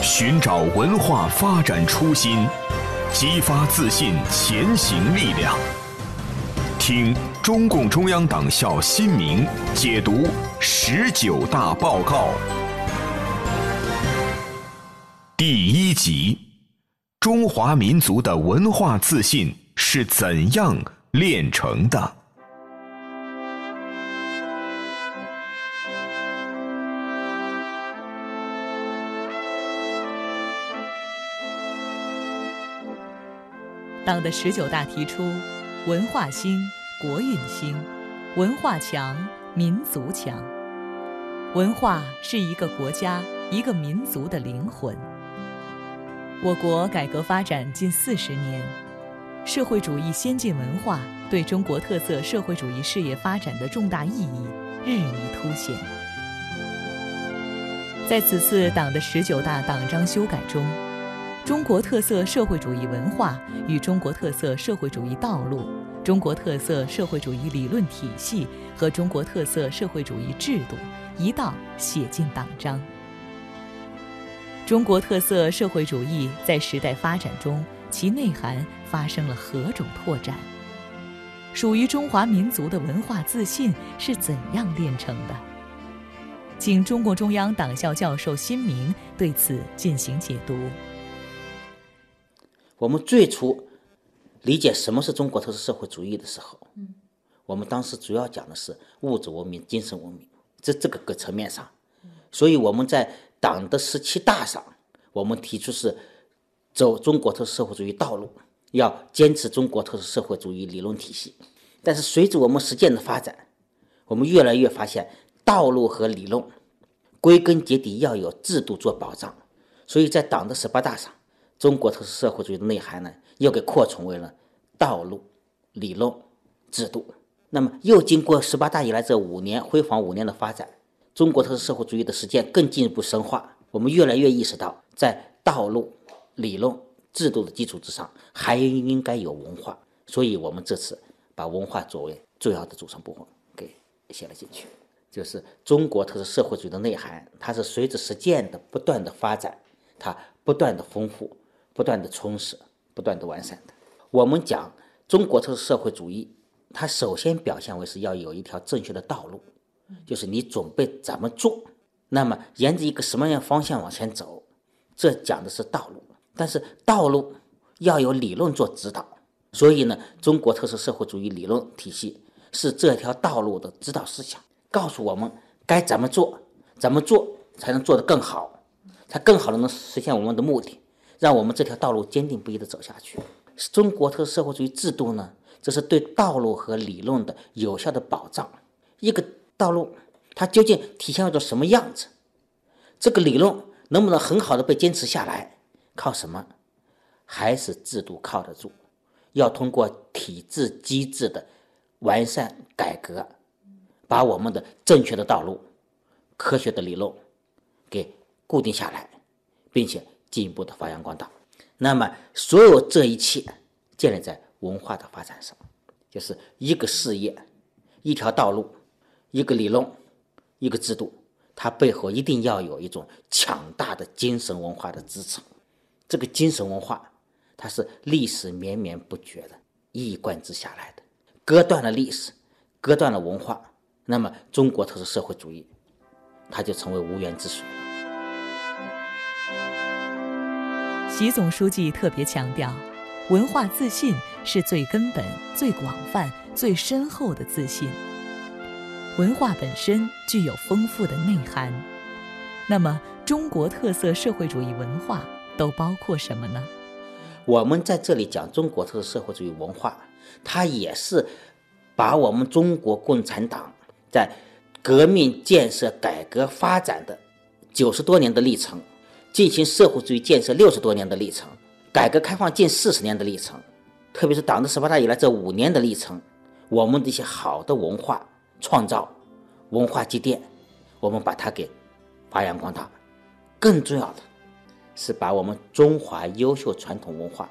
寻找文化发展初心，激发自信前行力量。听中共中央党校新民解读十九大报告第一集：中华民族的文化自信是怎样炼成的？党的十九大提出，文化兴，国运兴，文化强，民族强。文化是一个国家、一个民族的灵魂。我国改革发展近四十年，社会主义先进文化对中国特色社会主义事业发展的重大意义日益凸显。在此次党的十九大党章修改中，中国特色社会主义文化与中国特色社会主义道路、中国特色社会主义理论体系和中国特色社会主义制度一道写进党章。中国特色社会主义在时代发展中，其内涵发生了何种拓展？属于中华民族的文化自信是怎样炼成的？请中共中央党校教授辛明对此进行解读。我们最初理解什么是中国特色社会主义的时候，我们当时主要讲的是物质文明、精神文明，这这个个层面上。所以我们在党的十七大上，我们提出是走中国特色社会主义道路，要坚持中国特色社会主义理论体系。但是随着我们实践的发展，我们越来越发现，道路和理论归根结底要有制度做保障。所以在党的十八大上。中国特色社会主义的内涵呢，又给扩充为了道路、理论、制度。那么，又经过十八大以来这五年辉煌五年的发展，中国特色社会主义的实践更进一步深化。我们越来越意识到，在道路、理论、制度的基础之上，还应该有文化。所以，我们这次把文化作为重要的组成部分给写了进去。就是中国特色社会主义的内涵，它是随着实践的不断的发展，它不断的丰富。不断的充实，不断的完善的。我们讲中国特色社会主义，它首先表现为是要有一条正确的道路，就是你准备怎么做，那么沿着一个什么样方向往前走，这讲的是道路。但是道路要有理论做指导，所以呢，中国特色社会主义理论体系是这条道路的指导思想，告诉我们该怎么做，怎么做才能做得更好，才更好的能实现我们的目的。让我们这条道路坚定不移地走下去。中国特色社会主义制度呢，这是对道路和理论的有效的保障。一个道路，它究竟体现着什么样子？这个理论能不能很好的被坚持下来？靠什么？还是制度靠得住？要通过体制机制的完善改革，把我们的正确的道路、科学的理论给固定下来，并且。进一步的发扬光大，那么所有这一切建立在文化的发展上，就是一个事业、一条道路、一个理论、一个制度，它背后一定要有一种强大的精神文化的支撑。这个精神文化，它是历史绵绵不绝的一以贯之下来的，割断了历史，割断了文化，那么中国特色社会主义，它就成为无源之水。习总书记特别强调，文化自信是最根本、最广泛、最深厚的自信。文化本身具有丰富的内涵。那么，中国特色社会主义文化都包括什么呢？我们在这里讲中国特色社会主义文化，它也是把我们中国共产党在革命建设、改革发展的九十多年的历程。进行社会主义建设六十多年的历程，改革开放近四十年的历程，特别是党的十八大以来这五年的历程，我们的一些好的文化创造、文化积淀，我们把它给发扬光大。更重要的，是把我们中华优秀传统文化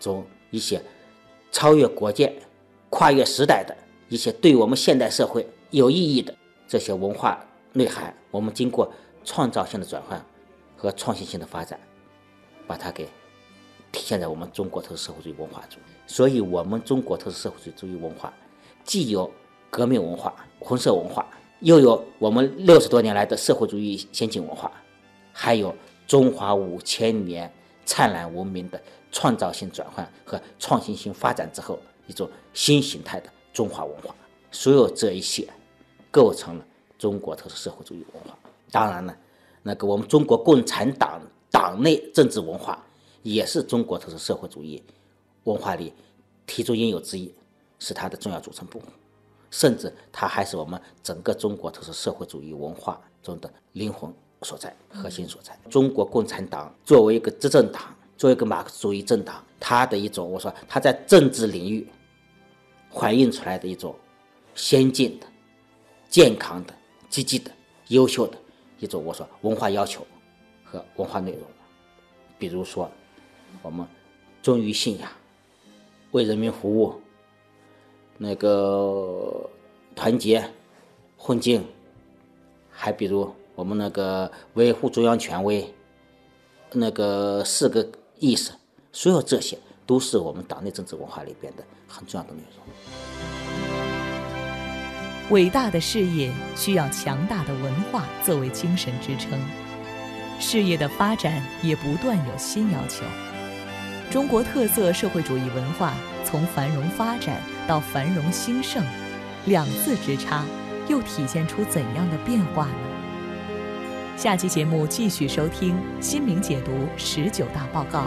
中一些超越国界、跨越时代的一些对我们现代社会有意义的这些文化内涵，我们经过创造性的转换。和创新性的发展，把它给体现在我们中国特色社会主义文化中。所以，我们中国特色社会主义文化既有革命文化、红色文化，又有我们六十多年来的社会主义先进文化，还有中华五千年灿烂文明的创造性转换和创新性发展之后一种新形态的中华文化。所有这一些，构成了中国特色社会主义文化。当然了，那个我们中国共产党党内政治文化也是中国特色社会主义文化里提出应有之义，是它的重要组成部分。甚至它还是我们整个中国特色社会主义文化中的灵魂所在、核心所在。中国共产党作为一个执政党，作为一个马克思主义政党，它的一种，我说它在政治领域反映出来的一种。先进的、健康的、积极的、优秀的一种，我说文化要求和文化内容，比如说我们忠于信仰、为人民服务、那个团结、混进，还比如我们那个维护中央权威，那个四个意识，所有这些都是我们党内政治文化里边的很重要的内容。伟大的事业需要强大的文化作为精神支撑，事业的发展也不断有新要求。中国特色社会主义文化从繁荣发展到繁荣兴盛，两字之差，又体现出怎样的变化呢？下期节目继续收听《新民解读十九大报告》。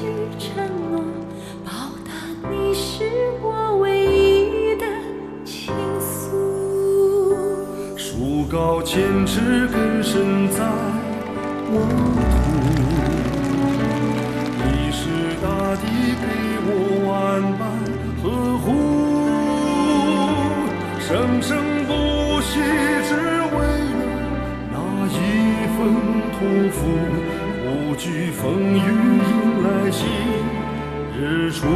许承诺报答你是我唯一的倾诉树高千尺根深在沃土你是大地给我万般呵护。生生不息只为了那一份托付。不惧风雨迎来新日出。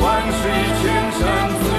万水千山阻。